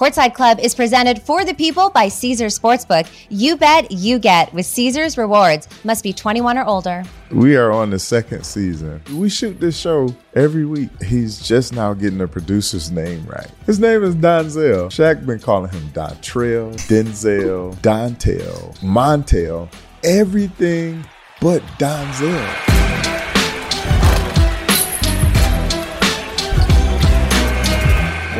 Courtside Club is presented for the people by Caesars Sportsbook. You bet, you get with Caesars Rewards. Must be 21 or older. We are on the second season. We shoot this show every week. He's just now getting the producer's name right. His name is Donzel. Shaq been calling him Dontrell, Denzel, Dontel, Montel, everything but Donzel.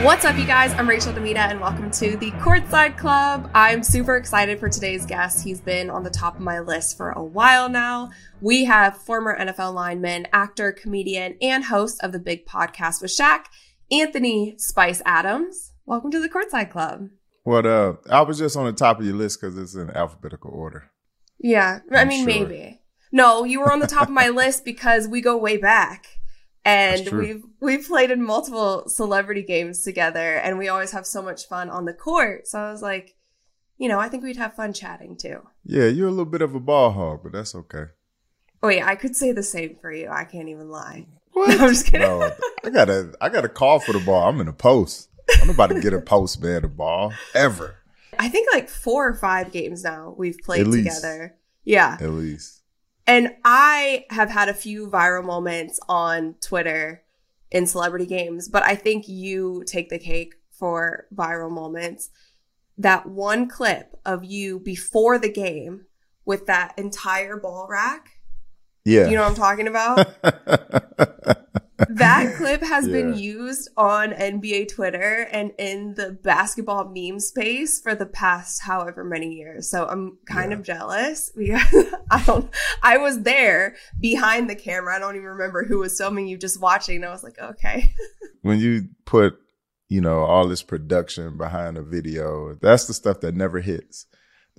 What's up, you guys? I'm Rachel DeMita, and welcome to the Courtside Club. I'm super excited for today's guest. He's been on the top of my list for a while now. We have former NFL lineman, actor, comedian, and host of the Big Podcast with Shaq, Anthony Spice Adams. Welcome to the Courtside Club. What up? I was just on the top of your list because it's in alphabetical order. Yeah, I mean, sure. maybe. No, you were on the top of my list because we go way back. And we've we've played in multiple celebrity games together and we always have so much fun on the court. So I was like, you know, I think we'd have fun chatting too. Yeah, you're a little bit of a ball hog, but that's okay. Oh, Wait, I could say the same for you. I can't even lie. What? No, I'm just kidding. No, I gotta, I gotta call for the ball. I'm in a post. I'm about to get a post man the ball ever, I think like four or five games now we've played together. Yeah. at least. And I have had a few viral moments on Twitter in celebrity games, but I think you take the cake for viral moments. That one clip of you before the game with that entire ball rack. Yeah. You know what I'm talking about? that clip has been used on NBA Twitter and in the basketball meme space for the past however many years. So I'm kind Yeah. of jealous because I don't I was there behind the camera. I don't even remember who was filming you just watching. And I was like, okay. when you put, you know, all this production behind a video, that's the stuff that never hits.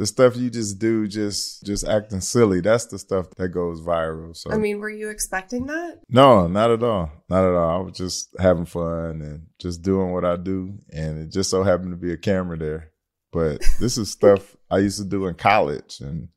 The stuff you just do, just just acting silly. That's the stuff that goes viral. So I mean, were you expecting that? No, not at all. Not at all. I was just having fun and just doing what I do. And it just so happened to be a camera there. But this is stuff I used to do in college and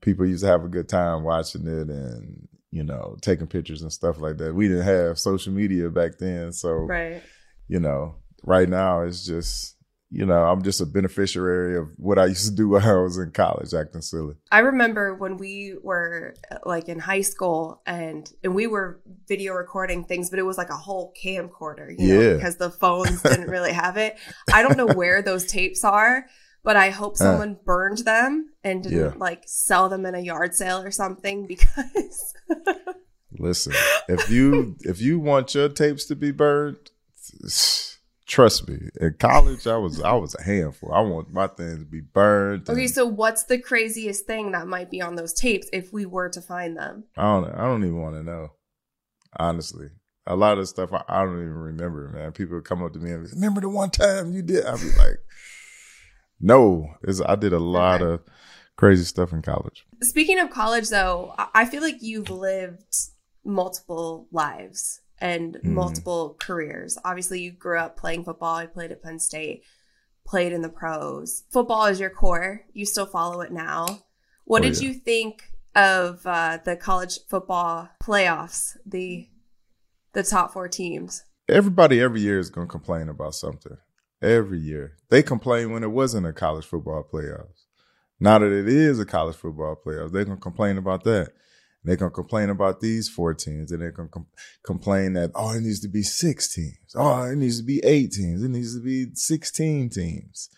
people used to have a good time watching it and, you know, taking pictures and stuff like that. We didn't have social media back then. So, Right. you know, right now it's just, you know, I'm just a beneficiary of what I used to do when I was in college acting silly. I remember when we were like in high school and and we were video recording things, but it was like a whole camcorder, you know, Yeah. because the phones didn't really have it. I don't know where those tapes are, but I hope someone burned them and didn't Yeah. like sell them in a yard sale or something because Listen, if you if you want your tapes to be burned, trust me. In college, I was I was a handful. I want my things to be burned. Okay, so what's the craziest thing that might be on those tapes if we were to find them? I don't I don't even want to know. Honestly, a lot of stuff I, I don't even remember. Man, people come up to me and be, remember the one time you did. I'd be like, no, it's, I did a lot Okay. of crazy stuff in college. Speaking of college, though, I feel like you've lived multiple lives and Mhm. multiple careers. Obviously, you grew up playing football. You played at Penn State, played in the pros. Football is your core. You still follow it now. What Oh, did yeah. you think of uh, the college football playoffs? The the top four teams. everybody every year is going to complain about something. Every year. They complain when it wasn't a college football playoffs. Now that it is a college football playoffs, they're going to complain about that. They're going to complain about these four teams and they're going to com- complain that, oh, it needs to be six teams. Oh, it needs to be eight teams. It needs to be 16 teams.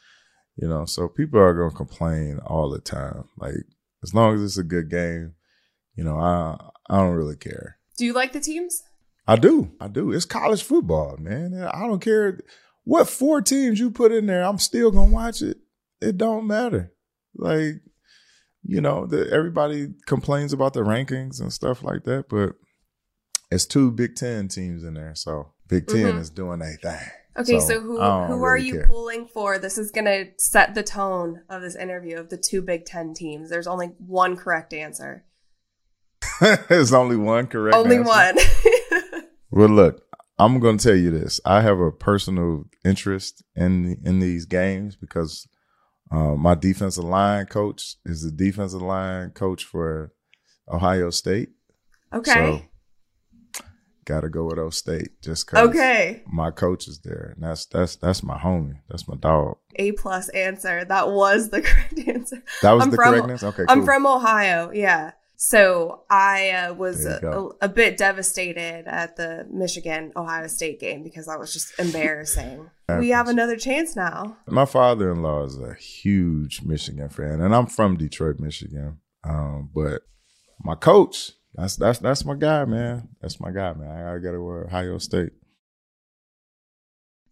You know, so people are going to complain all the time. Like, as long as it's a good game, you know, I, I don't really care. Do you like the teams? I do. I do. It's college football, man. I don't care what four teams you put in there. I'm still gonna watch it. It don't matter. Like, you know, the, everybody complains about the rankings and stuff like that, but it's two Big Ten teams in there, so Big 10 Mhm. is doing a thing. Okay, So, so, who who are really you care. pulling for? This is gonna set the tone of this interview of the two Big Ten teams. There's only one correct answer. There's only one correct. only answer. one. Well, look, I'm going to tell you this. I have a personal interest in in these games because uh, my defensive line coach is the defensive line coach for Ohio State. okay. So, got to go with O State just because Okay. my coach is there, and that's that's that's my homie. That's my dog. A plus answer. That was the correct answer. That was I'm the from- correct answer. Okay, I'm cool. from Ohio. Yeah. So I uh, was a, a, bit devastated at the Michigan Ohio State game because that was just embarrassing. we have another chance now. My father-in-law is a huge Michigan fan, and I'm from Detroit, Michigan. Um, but my coach, that's that's that's my guy, man. That's my guy, man. I gotta go to Ohio State.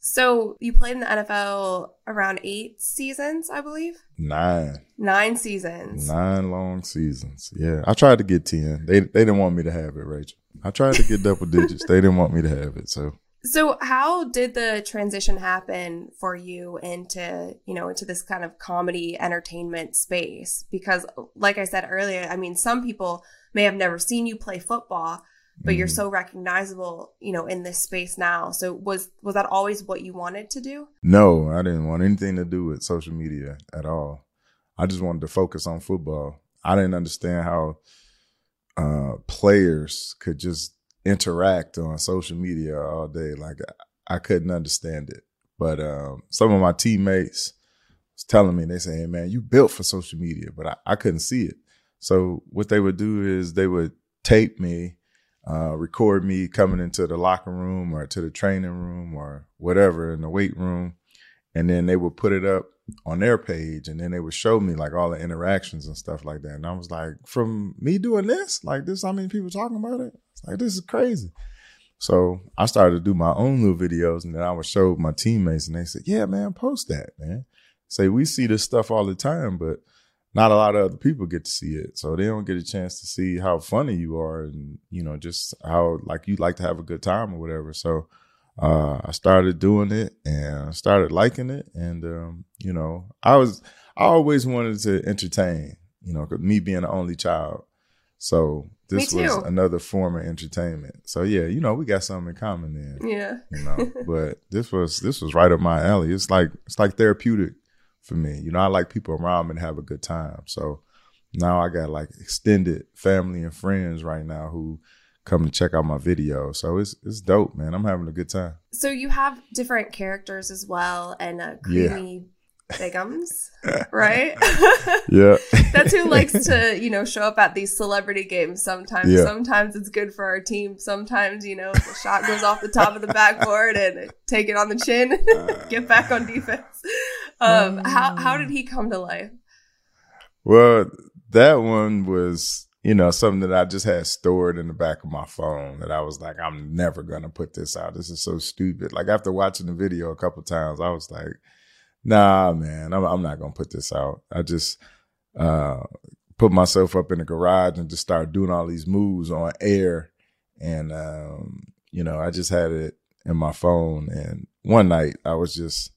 So you played in the NFL around eight seasons, I believe. Nine, Nine seasons. nine long seasons. Yeah, I tried to get ten. They they didn't want me to have it, Rachel. I tried to get double digits. They didn't want me to have it. So So how did the transition happen for you into, you know, into this kind of comedy entertainment space? Because like I said earlier, I mean, some people may have never seen you play football, but you're Mhm. so recognizable, you know, in this space now. So was was that always what you wanted to do? no, I didn't want anything to do with social media at all. I just wanted to focus on football. I didn't understand how uh, players could just interact on social media all day. Like I couldn't understand it. But um, some of my teammates was telling me, they say, hey, man, you built for social media, but I, I couldn't see it. So what they would do is they would tape me, uh, record me coming into the locker room or to the training room or whatever in the weight room. And then they would put it up on their page and then they would show me like all the interactions and stuff like that. And I was like, from me doing this, like this, how many people talking about it? Like, this is crazy. So I started to do my own little videos and then I would show my teammates and they said, yeah, man, post that, man. Say, we see this stuff all the time, but not a lot of other people get to see it. So they don't get a chance to see how funny you are and, you know, just how like you like to have a good time or whatever. So uh, I started doing it and I started liking it. And, um, you know, I was, I always wanted to entertain, you know, me being the only child. So this was another form of entertainment. So yeah, you know, we got something in common then Yeah. you know. but this was this was right up my alley. It's like it's like therapeutic for me. You know, I like people around me to have a good time. So now I got like extended family and friends right now who come to check out my videos. So it's it's dope, man. I'm having a good time. So you have different characters as well and uh, Yeah. creamy bigums, right? Yeah. That's who likes to, you know, show up at these celebrity games sometimes. Yeah. Sometimes it's good for our team. Sometimes, you know, the shot goes off the top of the backboard and take it on the chin, get back on defense. Um, how, how did he come to life? Well, that one was, you know, something that I just had stored in the back of my phone that I was like, I'm never gonna put this out. This is so stupid. Like after watching the video a couple times, I was like, nah, man, I'm, I'm not gonna put this out. I just uh, put myself up in the garage and just started doing all these moves on air. And, um, you know, I just had it in my phone. And one night I was just,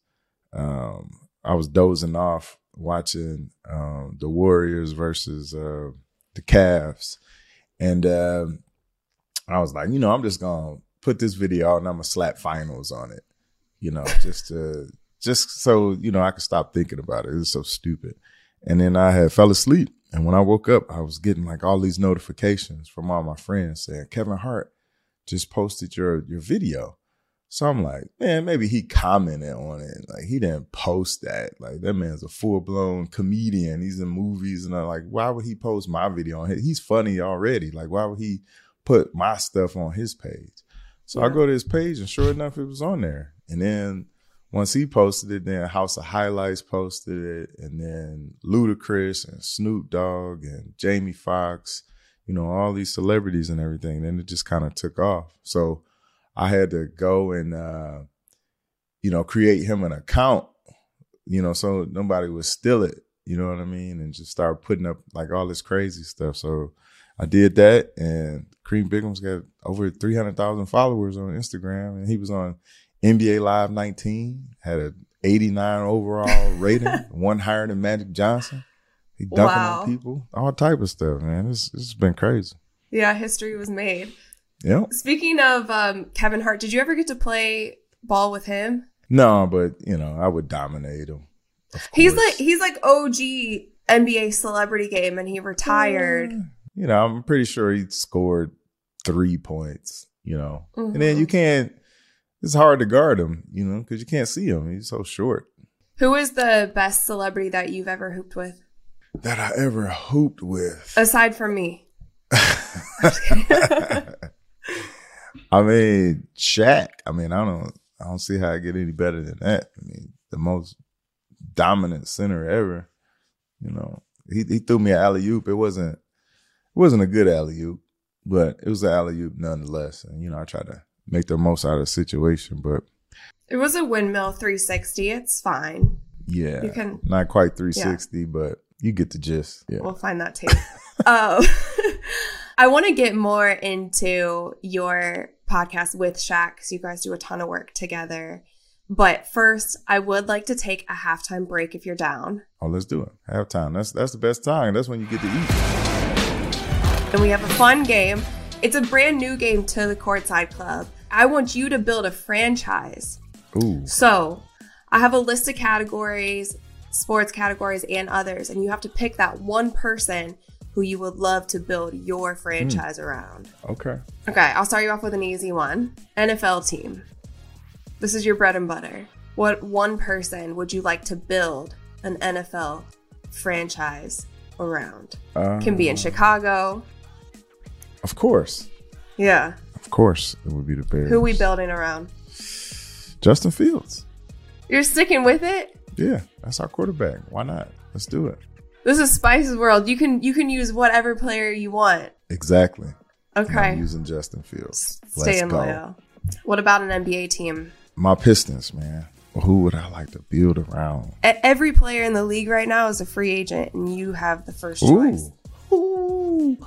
um, I was dozing off watching um, the Warriors versus uh, the Cavs, and um, I was like, you know, I'm just gonna put this video out and I'm gonna slap finals on it, you know, just to just so you know I could stop thinking about it. It was so stupid. And then I had fell asleep, and when I woke up, I was getting like all these notifications from all my friends saying Kevin Hart just posted your your video. So I'm like, man, maybe he commented on it. Like he didn't post that. Like that man's a full blown comedian. He's in movies, and I'm like, why would he post my video on his? He's funny already. Like why would he put my stuff on his page? So I go to his page, and sure enough, it was on there. And then once he posted it, then House of Highlights posted it, and then Ludacris and Snoop Dogg and Jamie Foxx, you know, all these celebrities and everything. Then it just kind of took off. So I had to go and uh, you know create him an account, you know, so nobody would steal it. You know what I mean? And just start putting up like all this crazy stuff. So I did that, and Cream Biggums got over three hundred thousand followers on Instagram, and he was on NBA Live 19, had a 89 overall rating, one higher than Magic Johnson. He dunking Wow. on people, all type of stuff, man. It's it's been crazy. Yeah, history was made. Yeah. Speaking of um, Kevin Hart, did you ever get to play ball with him? No, but you know, I would dominate him. He's like he's like OG NBA celebrity game, and he retired. You know, I'm pretty sure he scored three points you know. Mm-hmm. And then you mm-hmm. can't. It's hard to guard him, you know, because you can't see him. He's so short. Who is the best celebrity that you've ever hooped with? That I ever hooped with, aside from me. I mean, Shaq. I mean, I don't, I don't see how I get any better than that. I mean, the most dominant center ever. You know, he he threw me an alley oop. It wasn't, it wasn't a good alley oop, but it was an alley oop nonetheless. And you know, I tried to make the most out of the situation, but it was a windmill 360. It's fine. Yeah, you can not quite 360, yeah. but you get the gist. Yeah, we'll find that tape. Oh. I want to get more into your podcast with Shaq because you guys do a ton of work together. But first, I would like to take a halftime break if you're down. Oh, let's do it. Halftime. That's that's the best time. That's when you get to eat. And we have a fun game. It's a brand new game to the Courtside Club. I want you to build a franchise. Ooh. So I have a list of categories, sports categories, and others, and you have to pick that one person who you would love to build your franchise mm. around. Okay. Okay, I'll start you off with an easy one NFL team. This is your bread and butter. What one person would you like to build an NFL franchise around? Uh, Can be in Chicago. Of course. Yeah. Of course, it would be the Bears. Who are we building around? Justin Fields. You're sticking with it? Yeah, that's our quarterback. Why not? Let's do it. This is Spice's world. You can you can use whatever player you want. Exactly. Okay. I'm using Justin Fields. Stay in loyal. What about an NBA team? My Pistons, man. Who would I like to build around? Every player in the league right now is a free agent, and you have the first choice. Ooh.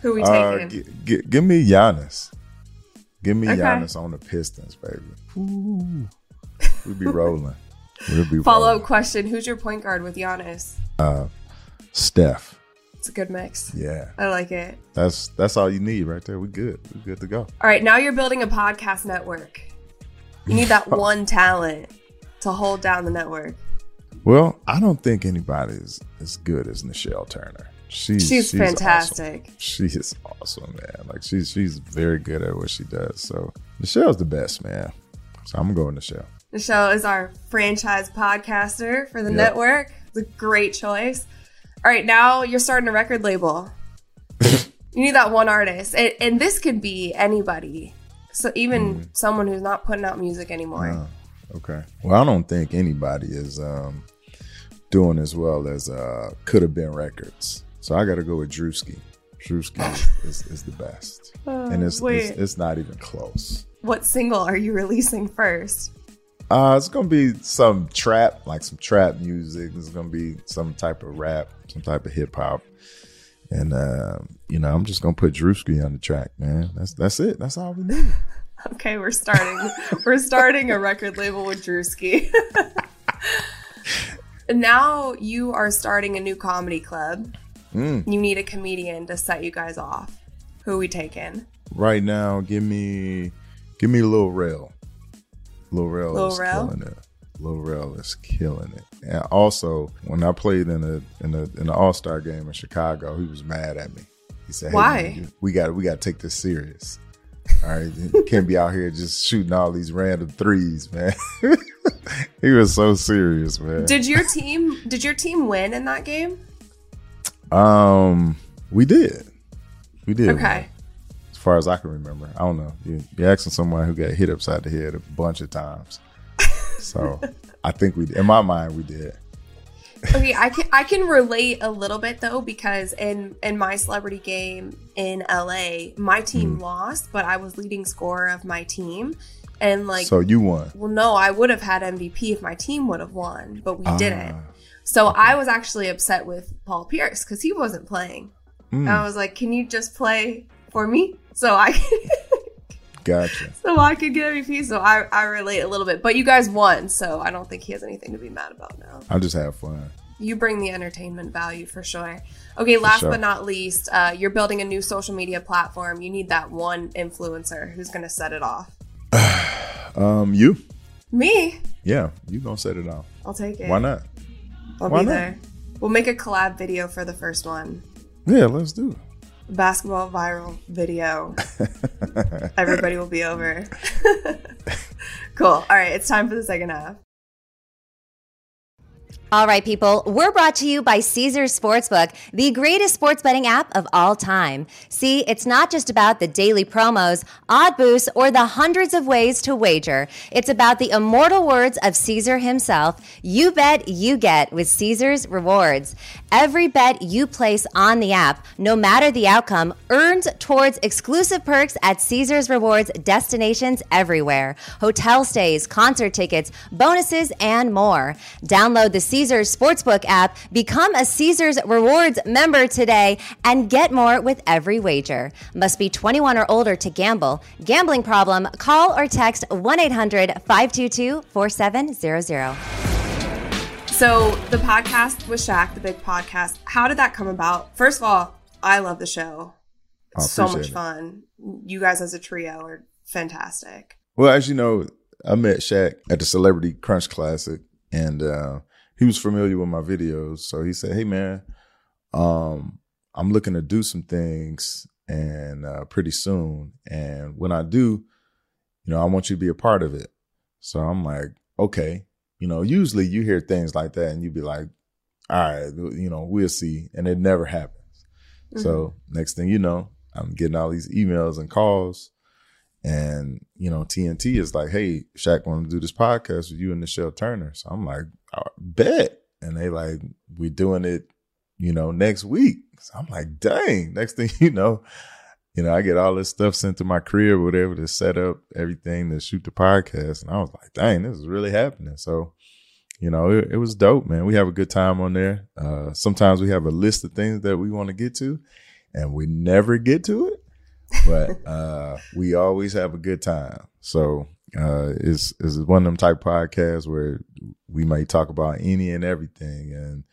Who we taking? Uh, g- g- give me Giannis. Give me okay. Giannis on the Pistons, baby. Ooh. We'd be rolling. We'd be Follow up question: Who's your point guard with Giannis? Uh, Steph. It's a good mix. Yeah. I like it. That's that's all you need right there. We good. We good to go. All right, now you're building a podcast network. You need that one talent to hold down the network. Well, I don't think anybody is as good as Nichelle Turner. She's, she's, she's fantastic. Awesome. She is awesome, man. Like she's she's very good at what she does. So Nichelle's the best, man. So I'm going Nichelle. Nichelle is our franchise podcaster for the yep. network. It's a great choice. All right, now you're starting a record label. you need that one artist, and, and, this could be anybody. So even mm. someone who's not putting out music anymore. Uh, okay. Well, I don't think anybody is um, doing as well as uh, could have been records. So I got to go with Druski. Druski is, is, the best, uh, and it's, it's, it's not even close. What single are you releasing first? Uh, it's gonna be some trap, like some trap music. It's gonna be some type of rap, some type of hip hop, and uh, you know, I'm just gonna put Druski on the track, man. That's that's it. That's all we need. okay, we're starting. we're starting a record label with Druski. now you are starting a new comedy club. Mm. You need a comedian to set you guys off. Who are we taking? Right now, give me, give me a little Lil Lil is killing it. Lil is killing it. And also, when I played in a in a in the All Star game in Chicago, he was mad at me. He said, hey, "Why? Man, we got we got to take this serious. All right, you can't be out here just shooting all these random threes, man." he was so serious, man. Did your team did your team win in that game? Um, we did. We did. Okay. As far as I can remember. I don't know. You, are asking someone who got hit upside the head a bunch of times. So I think we, in my mind, we did. okay, I can I can relate a little bit though because in in my celebrity game in LA, my team mm. lost, but I was leading scorer of my team, and like so you won. Well, no, I would have had MVP if my team would have won, but we ah, didn't. So okay. I was actually upset with Paul Pierce because he wasn't playing. Mm. I was like, "Can you just play for me?" so I gotcha. So I could get MVP. So I, I relate a little bit. But you guys won, so I don't think he has anything to be mad about now. I'll just have fun. You bring the entertainment value for sure. Okay, last sure. but not least, uh, you're building a new social media platform. You need that one influencer who's going to set it off. um, you? Me? Yeah, you gonna set it off. I'll take it. Why not? I'll Why be not? there. We'll make a collab video for the first one. Yeah, let's do it. Basketball viral video. Everybody will be over. cool. All right, it's time for the second half. All right, people, we're brought to you by Caesars Sportsbook, the greatest sports betting app of all time. See, it's not just about the daily promos, odd boosts, or the hundreds of ways to wager. It's about the immortal words of Caesar himself you bet, you get with Caesars Rewards. Every bet you place on the app, no matter the outcome, earns towards exclusive perks at Caesars Rewards destinations everywhere hotel stays, concert tickets, bonuses, and more. Download the Caesars Sportsbook app, become a Caesars Rewards member today, and get more with every wager. Must be 21 or older to gamble. Gambling problem? Call or text 1 800 522 4700. So, the podcast with Shaq, the big podcast, how did that come about? First of all, I love the show. It's so much it. fun. You guys as a trio are fantastic. Well, as you know, I met Shaq at the Celebrity Crunch Classic, and uh, he was familiar with my videos. So he said, "Hey, man, um, I'm looking to do some things, and uh, pretty soon. And when I do, you know, I want you to be a part of it." So I'm like, "Okay." You know, usually you hear things like that, and you'd be like, "All right, you know, we'll see," and it never happens. So next thing you know, I'm getting all these emails and calls. And, you know, TNT is like, hey, Shaq want to do this podcast with you and Nichelle Turner. So I'm like, "I bet. And they like, "We're doing it, you know, next week. So I'm like, dang. Next thing you know, you know, I get all this stuff sent to my crib, whatever, to set up everything to shoot the podcast. And I was like, dang, this is really happening. So, you know, it, it was dope, man. We have a good time on there. Uh, sometimes we have a list of things that we want to get to, and we never get to it but uh, we always have a good time. So uh, it's it's one of them type podcasts where we may talk about any and everything, and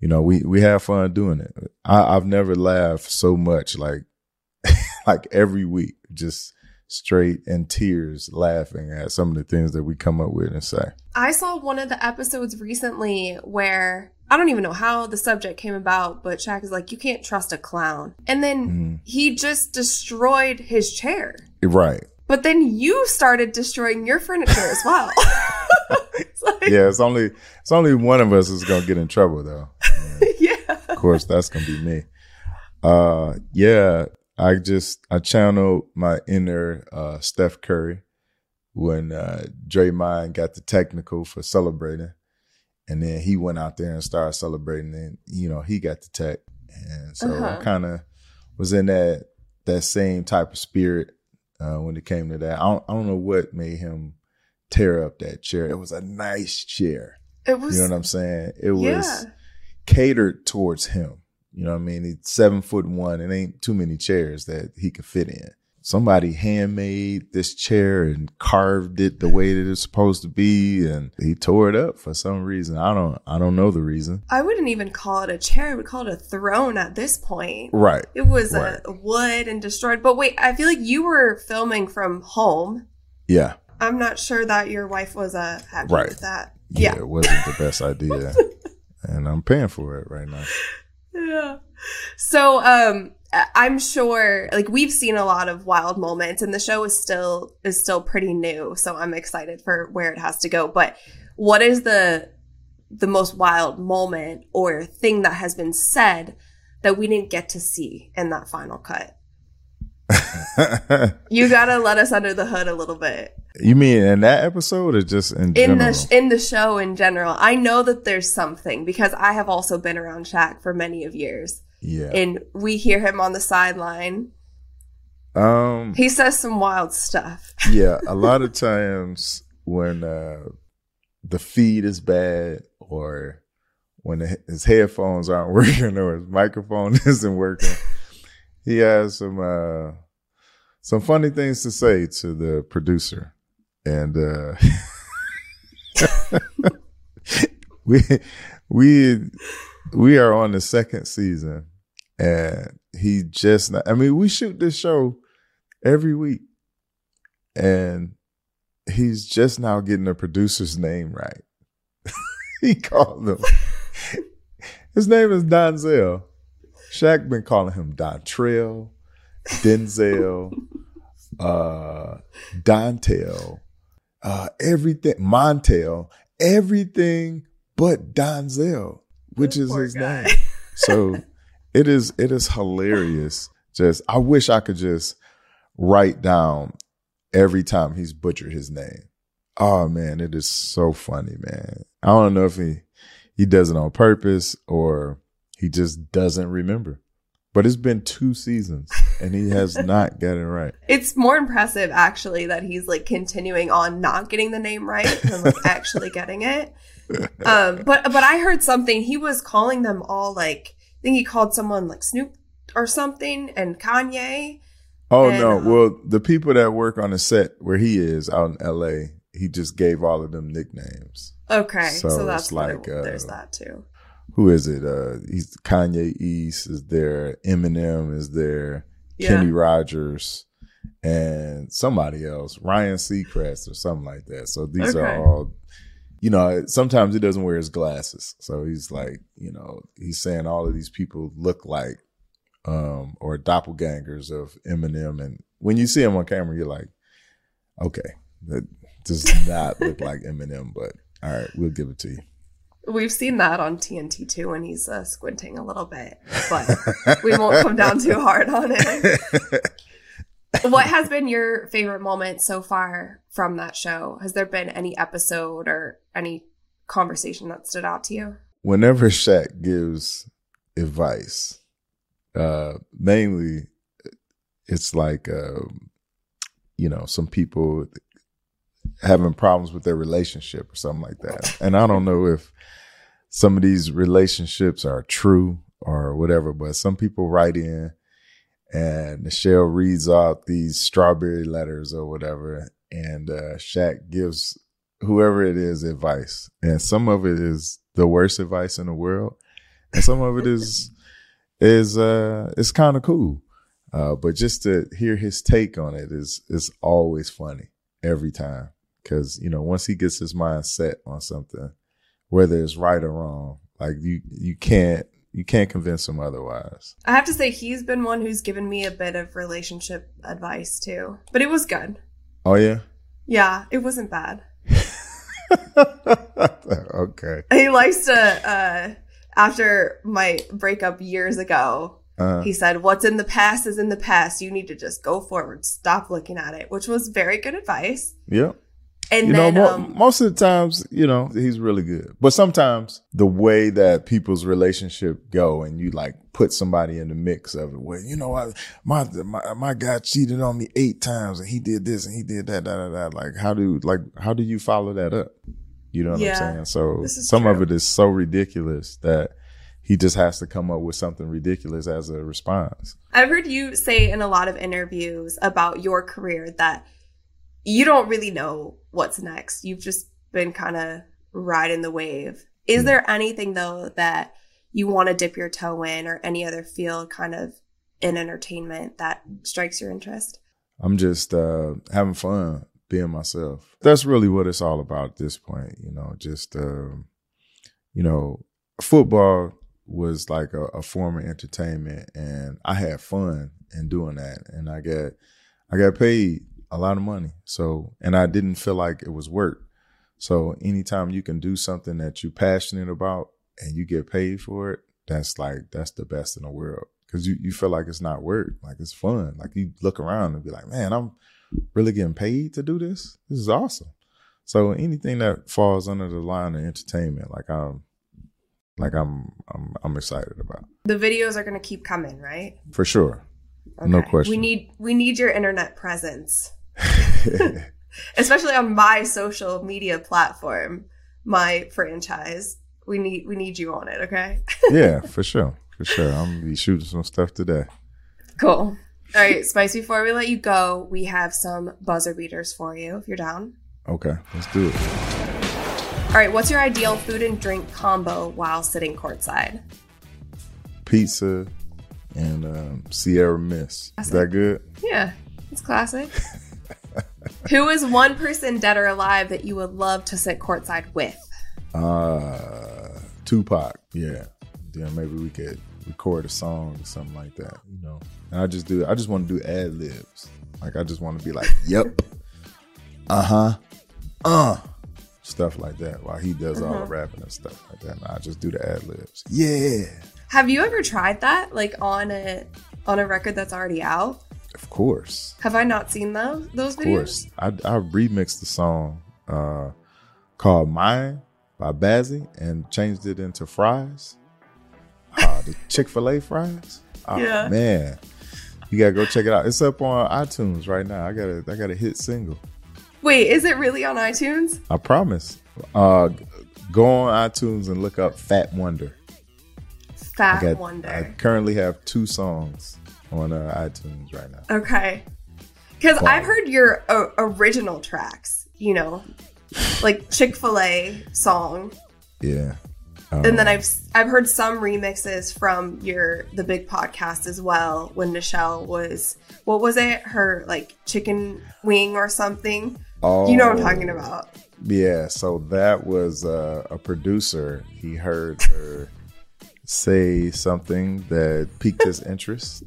you know we we have fun doing it. I, I've never laughed so much like like every week, just straight in tears laughing at some of the things that we come up with and say. I saw one of the episodes recently where I don't even know how the subject came about, but Shaq is like, you can't trust a clown. And then Mm-hmm. he just destroyed his chair. Right. But then you started destroying your furniture as well. It's like- Yeah, it's only it's only one of us is gonna get in trouble though. yeah. of course that's gonna be me uh yeah i just i channeled my inner uh steph curry when uh Draymond got the technical for celebrating and then he went out there and started celebrating and you know he got the tech and so Uh-huh. i kind of was in that that same type of spirit uh when it came to that i don't, I don't know what made him tear up that chair it was a nice chair It was. you know what i'm saying it was catered towards him. You know what I mean? He's seven foot one. It ain't too many chairs that he could fit in. Somebody handmade this chair and carved it the way that it's supposed to be, and he tore it up for some reason. I don't, I don't know the reason. I wouldn't even call it a chair. I would call it a throne at this point. Right. It was Right. a wood and destroyed. But wait, I feel like you were filming from home. Yeah. I'm not sure that your wife was uh, happy Right. with that. Yeah. Yeah. It wasn't the best idea, and I'm paying for it right now. Yeah. So, um, I'm sure, like we've seen a lot of wild moments, and the show is still is still pretty new. So I'm excited for where it has to go. But what is the the most wild moment or thing that has been said that we didn't get to see in that final cut? You gotta let us under the hood a little bit you mean in that episode, or just in, in general? the sh- in the show in general. I know that there's something because I have also been around Shaq for many of years, yeah. and we hear him on the sideline. um. He says some wild stuff. yeah, a lot of times when uh, the feed is bad or when his headphones aren't working or his microphone isn't working, he has some uh, some funny things to say to the producer, and uh, we we we are on the second season, and he just not, I mean we shoot this show every week and he's just now getting the producer's name right. he called him. His name is Donzel. Shaq been calling him Dontrell, Denzel, uh, Dontel, uh, everything, Montel, everything but Donzel, which is his guy. name. So it is it is hilarious. Just I wish I could just write down every time he's butchered his name. Oh man, it is so funny, man. I don't know if he he does it on purpose or he just doesn't remember. But it's been two seasons and he has not got it right. It's more impressive actually that he's like continuing on not getting the name right than like actually getting it. Um, but but I heard something. He was calling them all like I think he called someone like Snoop or something and Kanye. Oh And, no! um, Well, the people that work on the set where he is out in L.A., he just gave all of them nicknames. Okay, So so, that's like, it, uh, there's that too. Who is it? Uh, he's Kanye East is there. Eminem is there. Yeah. Kenny Rogers and somebody else, Ryan Seacrest or something like that. So these Okay. are all, you know, sometimes he doesn't wear his glasses. So he's like, you know, he's saying all of these people look like, um, or doppelgangers of Eminem. And when you see him on camera, you're like, okay, that does not look like Eminem, but all right, we'll give it to you. We've seen that on TNT too when he's uh, squinting a little bit, but we won't come down too hard on it. what has been your favorite moment so far from that show? Has there been any episode or any conversation that stood out to you? whenever Shaq gives advice, uh, mainly it's like, um, you know, some people having problems with their relationship or something like that. And I don't know if some of these relationships are true or whatever, but some people write in and Nichelle reads out these strawberry letters or whatever, and uh, Shaq gives whoever it is advice, and some of it is the worst advice in the world, and some of it is is uh it's kind of cool. Uh, but just to hear his take on it is is always funny every time because you know once he gets his mind set on something, whether it's right or wrong, like you you can't you can't convince him otherwise. I have to say he's been one who's given me a bit of relationship advice too, but it was good. Oh yeah. Yeah, it wasn't bad. okay. He likes to, uh, after my breakup years ago, Uh, he said, What's in the past is in the past. You need to just go forward. Stop looking at it, which was very good advice. yeah. And you then, know, mo- um, most of the times, you know, he's really good. But sometimes the way that people's relationship go, and you like put somebody in the mix of it, where you know, I, my my my guy cheated on me eight times, and he did this and he did that, da da da. Like, how do like how do you follow that up? You know what Yeah, I'm saying? So some of it is so ridiculous that he just has to come up with something ridiculous as a response. I've heard you say in a lot of interviews about your career that you don't really know what's next. You've just been kind of riding the wave. Is Hmm. there anything though that you want to dip your toe in or any other field kind of in entertainment that strikes your interest? I'm just uh, having fun being myself. That's really what it's all about at this point. You know, just um, you know, football was like a, a form of entertainment, and I had fun in doing that, and I got I got paid a lot of money. So, and I didn't feel like it was work. So, anytime you can do something that you're passionate about and you get paid for it, that's like that's the best in the world because you, you feel like it's not work, like it's fun. Like you look around and be like, man, I'm really getting paid to do this. This is awesome. So anything that falls under the line of entertainment, like I'm, like I'm, I'm, I'm excited about The videos are going to keep coming, right? for sure. No question. We need we need your internet presence, especially on my social media platform, my franchise. We need we need you on it, okay? yeah, for sure, for sure. I'm gonna be shooting some stuff today. Cool. All right, Spice, before we let you go, we have some buzzer beaters for you if you're down. Okay, let's do it. All right, what's your ideal food and drink combo while sitting courtside? Pizza and um, Sierra Mist. Is that good? Yeah, it's classic. Who is one person dead or alive that you would love to sit courtside with? Uh, Tupac. Yeah. Then maybe we could record a song or something like that, you know. And I just do I just want to do ad libs. Like I just want to be like, "Yep, uh huh, uh," stuff like that. While he does all the rapping and stuff like that, and I just do the ad libs. Yeah, Have you ever tried that, like on a on a record that's already out? Of course, Have I not seen those those of videos? course. I I remixed the song uh called "Mine" by Bazzi and changed it into fries. Uh, the Chick Fil A fries. Oh, Yeah. man, you gotta go check it out. It's up on iTunes right now. I got a I got a hit single. Wait, is it really on iTunes? I promise. Uh, go on iTunes and look up Fat Wonder. Fat I got. Wonder. I currently have two songs on uh, iTunes right now. Okay. Because I've heard your uh, original tracks, you know, like Chick Fil A song, Yeah. Um, and then I've I've heard some remixes from your the big podcast as well. When Nichelle was what was it? Her like chicken wing or something. You know what I'm talking oh, about. Yeah. So that was uh, a producer. He heard her say something that piqued his interest.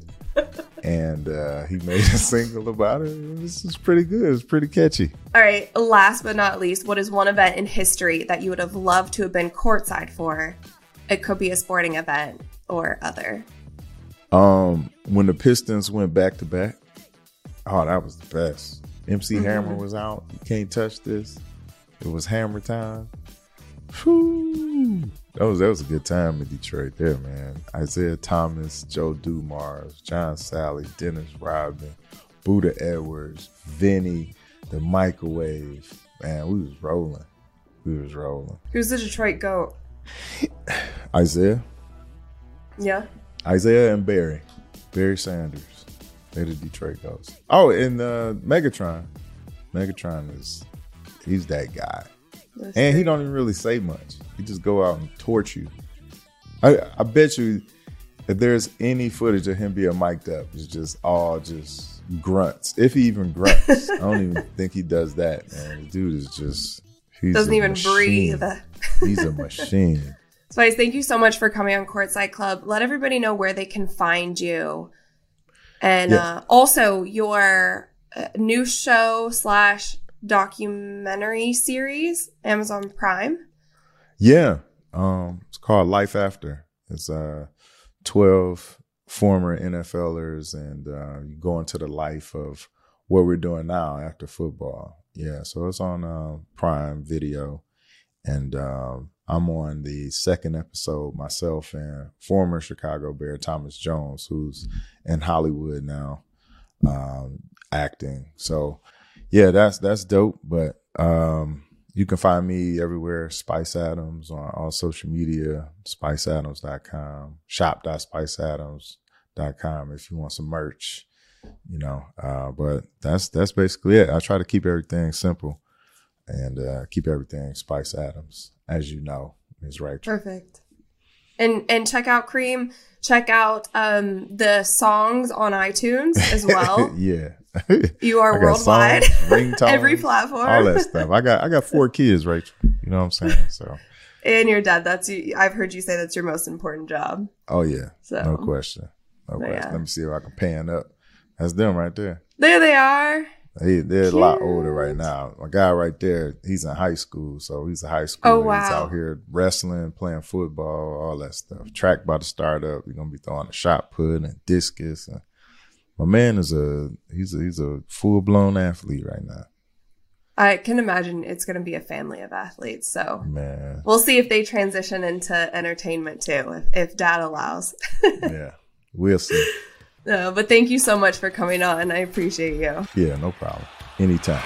And uh, he made a single about it. This is pretty good. It's pretty catchy. All right. Last but not least, what is one event in history that you would have loved to have been courtside for? It could be a sporting event or other. Um, when the Pistons went back to back, oh, that was the best. MC Mm-hmm. Hammer was out. You can't touch this. It was Hammer time. Whew. That was that was a good time in Detroit there, man. Isiah Thomas, Joe Dumars, John Salley, Dennis Rodman, Buddha Edwards, Vinny, the microwave. Man, we was rolling. We was rolling. Who's the Detroit goat? Isiah, Yeah. Isaiah and Barry, Barry Sanders. They're the Detroit Ghosts. Oh, and uh, Megatron. Megatron is he's that guy, and he don't even really say much. He just go out and torch you. I I bet you if there's any footage of him being mic'd up, it's just all just grunts. If he even grunts, I don't even think he does that. Man, the dude is just he's Doesn't even machine. breathe. He's a machine. Spice, thank you so much for coming on Courtside Club. Let everybody know where they can find you. And Yeah. uh, also your uh, new show slash documentary series, Amazon Prime. Yeah. Um, it's called Life After. It's uh twelve former NFLers and uh you go into the life of what we're doing now after football. Yeah, so it's on uh, Prime Video. And um I'm on the second episode myself and former Chicago Bear Thomas Jones, who's in Hollywood now, um, acting. So yeah, that's that's dope. But um you can find me everywhere, Spice Adams on all social media, spiceadams.com, shop.spiceadams.com if you want some merch, you know. Uh, but that's that's basically it. I try to keep everything simple and uh, keep everything Spice Adams, as you know, is right. Perfect. And and check out Cream. Check out um, the songs on iTunes as well. yeah. You are worldwide. songs, Every platform. all that stuff. I got I got four kids, Rachel. You know what I'm saying? So, and your dad, that's you. I've heard you say that's your most important job. oh yeah, So no question, no question. yeah. Let me see if I can pan up. That's them right there. there they are. They they're a lot older right now. My guy right there, he's in high school, so he's a high school. Oh, wow. He's out here wrestling, playing football, all that stuff. Track about to start up. He's gonna be throwing a shot put and discus. And my man is a he's a, he's a full blown athlete right now. I can imagine it's going to be a family of athletes. So Man, we'll see if they transition into entertainment too, if, if dad allows. yeah, we'll see. no, but thank you so much for coming on. I appreciate you. Yeah, no problem. Anytime.